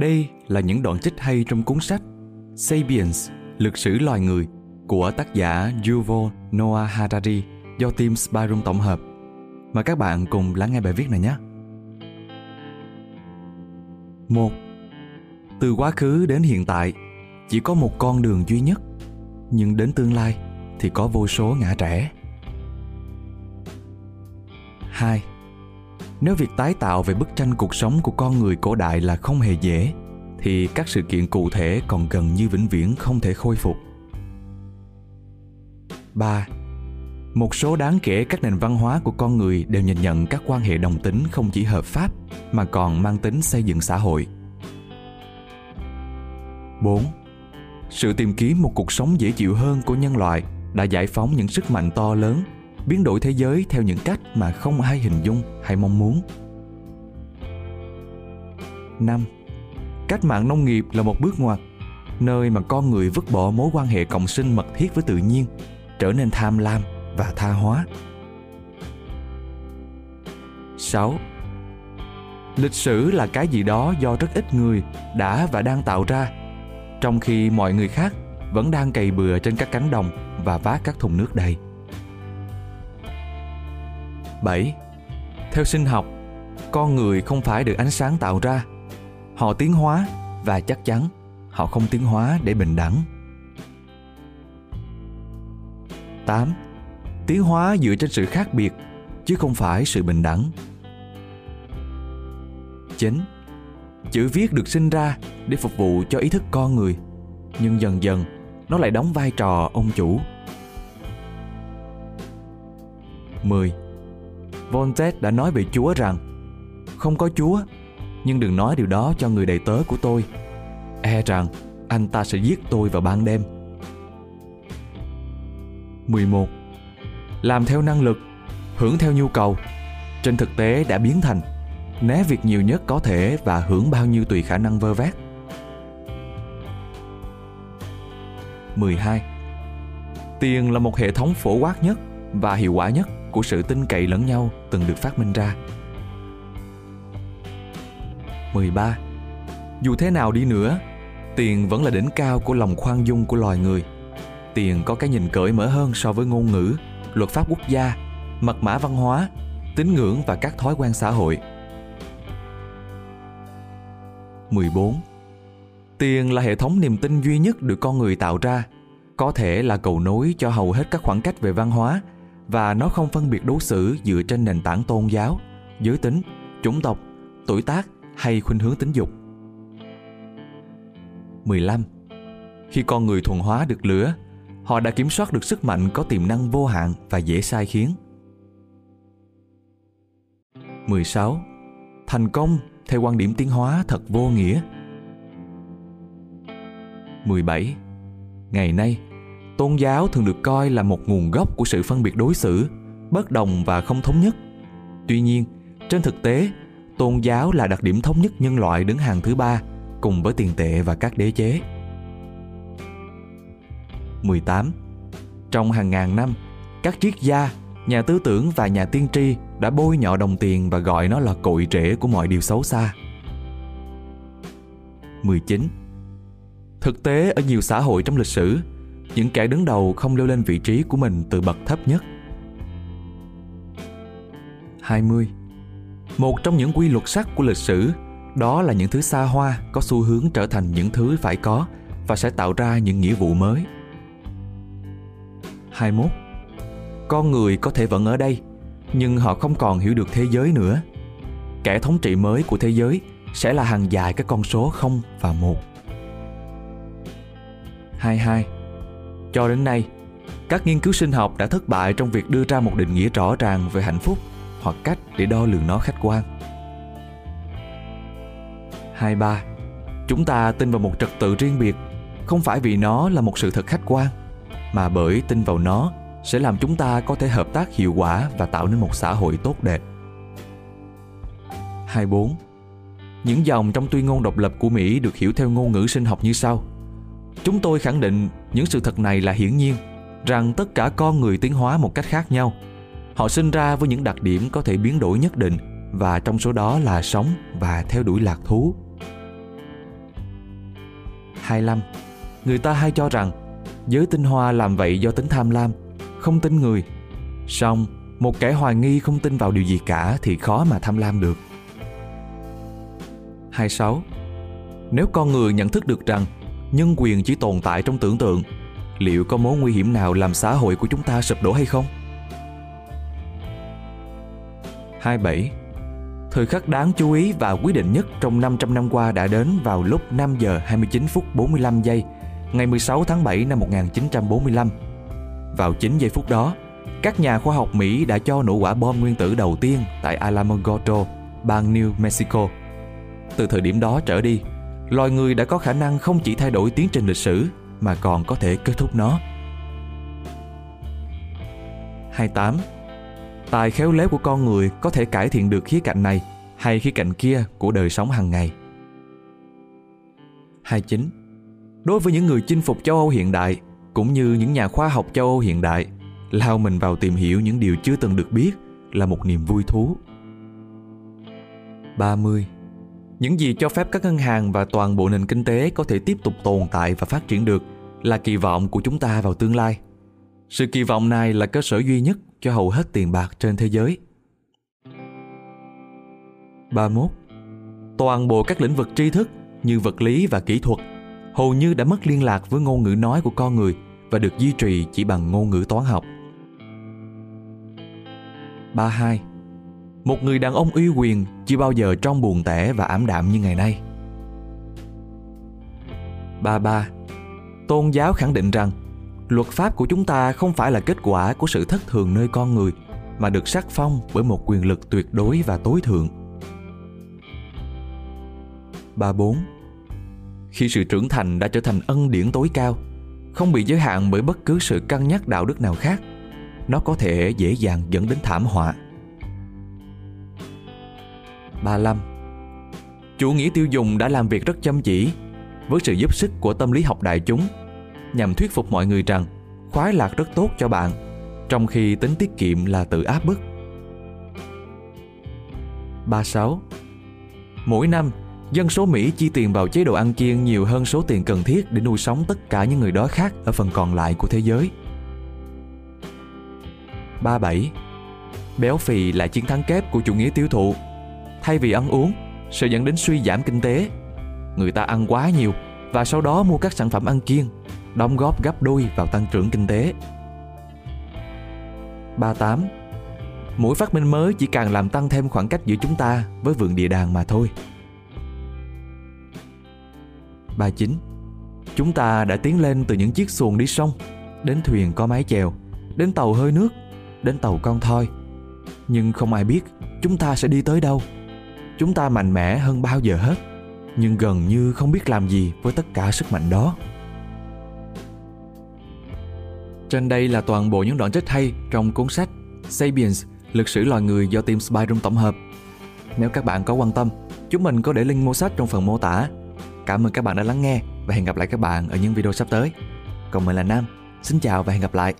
Đây là những đoạn trích hay trong cuốn sách Sapiens, Lực sử loài người của tác giả Yuval Noah Harari do Tim Spyroom tổng hợp. mà các bạn cùng lắng nghe bài viết này nhé. Một Từ quá khứ đến hiện tại, chỉ có một con đường duy nhất, nhưng đến tương lai thì có vô số ngã rẽ. 2. Nếu việc tái tạo về bức tranh cuộc sống của con người cổ đại là không hề dễ, thì các sự kiện cụ thể còn gần như vĩnh viễn không thể khôi phục. 3. Một số đáng kể các nền văn hóa của con người đều nhìn nhận các quan hệ đồng tính không chỉ hợp pháp mà còn mang tính xây dựng xã hội. 4. Sự tìm kiếm một cuộc sống dễ chịu hơn của nhân loại đã giải phóng những sức mạnh to lớn, biến đổi thế giới theo những cách mà không ai hình dung hay mong muốn. 5. Cách mạng nông nghiệp là một bước ngoặt, nơi mà con người vứt bỏ mối quan hệ cộng sinh mật thiết với tự nhiên, trở nên tham lam và tha hóa. 6. Lịch sử là cái gì đó do rất ít người đã và đang tạo ra, trong khi mọi người khác vẫn đang cày bừa trên các cánh đồng và vác các thùng nước đầy. 7. Theo sinh học, con người không phải được ánh sáng tạo ra. Họ tiến hóa và chắc chắn họ không tiến hóa để bình đẳng. 8. Tiến hóa dựa trên sự khác biệt chứ không phải sự bình đẳng. 9. Chữ viết được sinh ra để phục vụ cho ý thức con người, nhưng dần dần nó lại đóng vai trò ông chủ. 10. Voltaire đã nói về Chúa rằng Không có Chúa, nhưng đừng nói điều đó cho người đầy tớ của tôi. E rằng anh ta sẽ giết tôi vào ban đêm. 11. Làm theo năng lực, hưởng theo nhu cầu, trên thực tế đã biến thành né việc nhiều nhất có thể và hưởng bao nhiêu tùy khả năng vơ vét. 12. Tiền là một hệ thống phổ quát nhất và hiệu quả nhất của sự tin cậy lẫn nhau từng được phát minh ra. 13. Dù thế nào đi nữa, tiền vẫn là đỉnh cao của lòng khoan dung của loài người. Tiền có cái nhìn cởi mở hơn so với ngôn ngữ, luật pháp quốc gia, mật mã văn hóa, tín ngưỡng và các thói quen xã hội. 14. Tiền là hệ thống niềm tin duy nhất được con người tạo ra, có thể là cầu nối cho hầu hết các khoảng cách về văn hóa và nó không phân biệt đối xử dựa trên nền tảng tôn giáo, giới tính, chủng tộc, tuổi tác hay khuynh hướng tính dục. 15. Khi con người thuần hóa được lửa, họ đã kiểm soát được sức mạnh có tiềm năng vô hạn và dễ sai khiến. 16. Thành công theo quan điểm tiến hóa thật vô nghĩa. 17. Ngày nay, tôn giáo thường được coi là một nguồn gốc của sự phân biệt đối xử bất đồng và không thống nhất tuy nhiên trên thực tế tôn giáo là đặc điểm thống nhất nhân loại đứng hàng thứ ba cùng với tiền tệ và các đế chế 18. Trong hàng ngàn năm, các triết gia, nhà tư tưởng và nhà tiên tri đã bôi nhọ đồng tiền và gọi nó là cội rễ của mọi điều xấu xa. 19. Thực tế ở nhiều xã hội trong lịch sử, những kẻ đứng đầu không leo lên vị trí của mình từ bậc thấp nhất. 20. Một trong những quy luật sắc của lịch sử đó là những thứ xa hoa có xu hướng trở thành những thứ phải có và sẽ tạo ra những nghĩa vụ mới. 21. Con người có thể vẫn ở đây, nhưng họ không còn hiểu được thế giới nữa. Kẻ thống trị mới của thế giới sẽ là hàng dài các con số 0 và 1. 22 cho đến nay, các nghiên cứu sinh học đã thất bại trong việc đưa ra một định nghĩa rõ ràng về hạnh phúc hoặc cách để đo lường nó khách quan. 23. Chúng ta tin vào một trật tự riêng biệt, không phải vì nó là một sự thật khách quan, mà bởi tin vào nó sẽ làm chúng ta có thể hợp tác hiệu quả và tạo nên một xã hội tốt đẹp. 24. Những dòng trong tuyên ngôn độc lập của Mỹ được hiểu theo ngôn ngữ sinh học như sau – Chúng tôi khẳng định những sự thật này là hiển nhiên, rằng tất cả con người tiến hóa một cách khác nhau. Họ sinh ra với những đặc điểm có thể biến đổi nhất định và trong số đó là sống và theo đuổi lạc thú. 25 Người ta hay cho rằng giới tinh hoa làm vậy do tính tham lam, không tin người. Song, một kẻ hoài nghi không tin vào điều gì cả thì khó mà tham lam được. 26. Nếu con người nhận thức được rằng nhân quyền chỉ tồn tại trong tưởng tượng, liệu có mối nguy hiểm nào làm xã hội của chúng ta sụp đổ hay không? 27. Thời khắc đáng chú ý và quyết định nhất trong 500 năm qua đã đến vào lúc 5 giờ 29 phút 45 giây ngày 16 tháng 7 năm 1945. Vào 9 giây phút đó, các nhà khoa học Mỹ đã cho nổ quả bom nguyên tử đầu tiên tại Alamogordo, bang New Mexico. Từ thời điểm đó trở đi, loài người đã có khả năng không chỉ thay đổi tiến trình lịch sử mà còn có thể kết thúc nó. 28. Tài khéo léo của con người có thể cải thiện được khía cạnh này hay khía cạnh kia của đời sống hàng ngày. 29. Đối với những người chinh phục châu Âu hiện đại, cũng như những nhà khoa học châu Âu hiện đại, lao mình vào tìm hiểu những điều chưa từng được biết là một niềm vui thú. 30. Những gì cho phép các ngân hàng và toàn bộ nền kinh tế có thể tiếp tục tồn tại và phát triển được là kỳ vọng của chúng ta vào tương lai. Sự kỳ vọng này là cơ sở duy nhất cho hầu hết tiền bạc trên thế giới. 31. Toàn bộ các lĩnh vực tri thức như vật lý và kỹ thuật hầu như đã mất liên lạc với ngôn ngữ nói của con người và được duy trì chỉ bằng ngôn ngữ toán học. 32. Một người đàn ông uy quyền chưa bao giờ trong buồn tẻ và ảm đạm như ngày nay. 33. Tôn giáo khẳng định rằng, luật pháp của chúng ta không phải là kết quả của sự thất thường nơi con người, mà được sắc phong bởi một quyền lực tuyệt đối và tối thượng. 34 khi sự trưởng thành đã trở thành ân điển tối cao, không bị giới hạn bởi bất cứ sự cân nhắc đạo đức nào khác, nó có thể dễ dàng dẫn đến thảm họa 35 Chủ nghĩa tiêu dùng đã làm việc rất chăm chỉ với sự giúp sức của tâm lý học đại chúng nhằm thuyết phục mọi người rằng khoái lạc rất tốt cho bạn trong khi tính tiết kiệm là tự áp bức 36 Mỗi năm, dân số Mỹ chi tiền vào chế độ ăn kiêng nhiều hơn số tiền cần thiết để nuôi sống tất cả những người đói khát ở phần còn lại của thế giới. 37. Béo phì là chiến thắng kép của chủ nghĩa tiêu thụ. Thay vì ăn uống, sẽ dẫn đến suy giảm kinh tế. Người ta ăn quá nhiều và sau đó mua các sản phẩm ăn kiêng, đóng góp gấp đôi vào tăng trưởng kinh tế. 38. Mỗi phát minh mới chỉ càng làm tăng thêm khoảng cách giữa chúng ta với vườn địa đàng mà thôi. 39 Chúng ta đã tiến lên từ những chiếc xuồng đi sông Đến thuyền có mái chèo Đến tàu hơi nước Đến tàu con thoi Nhưng không ai biết chúng ta sẽ đi tới đâu Chúng ta mạnh mẽ hơn bao giờ hết Nhưng gần như không biết làm gì với tất cả sức mạnh đó Trên đây là toàn bộ những đoạn trích hay trong cuốn sách Sapiens, lịch sử loài người do team Spyroom tổng hợp. Nếu các bạn có quan tâm, chúng mình có để link mua sách trong phần mô tả Cảm ơn các bạn đã lắng nghe và hẹn gặp lại các bạn ở những video sắp tới. Còn mình là Nam, xin chào và hẹn gặp lại.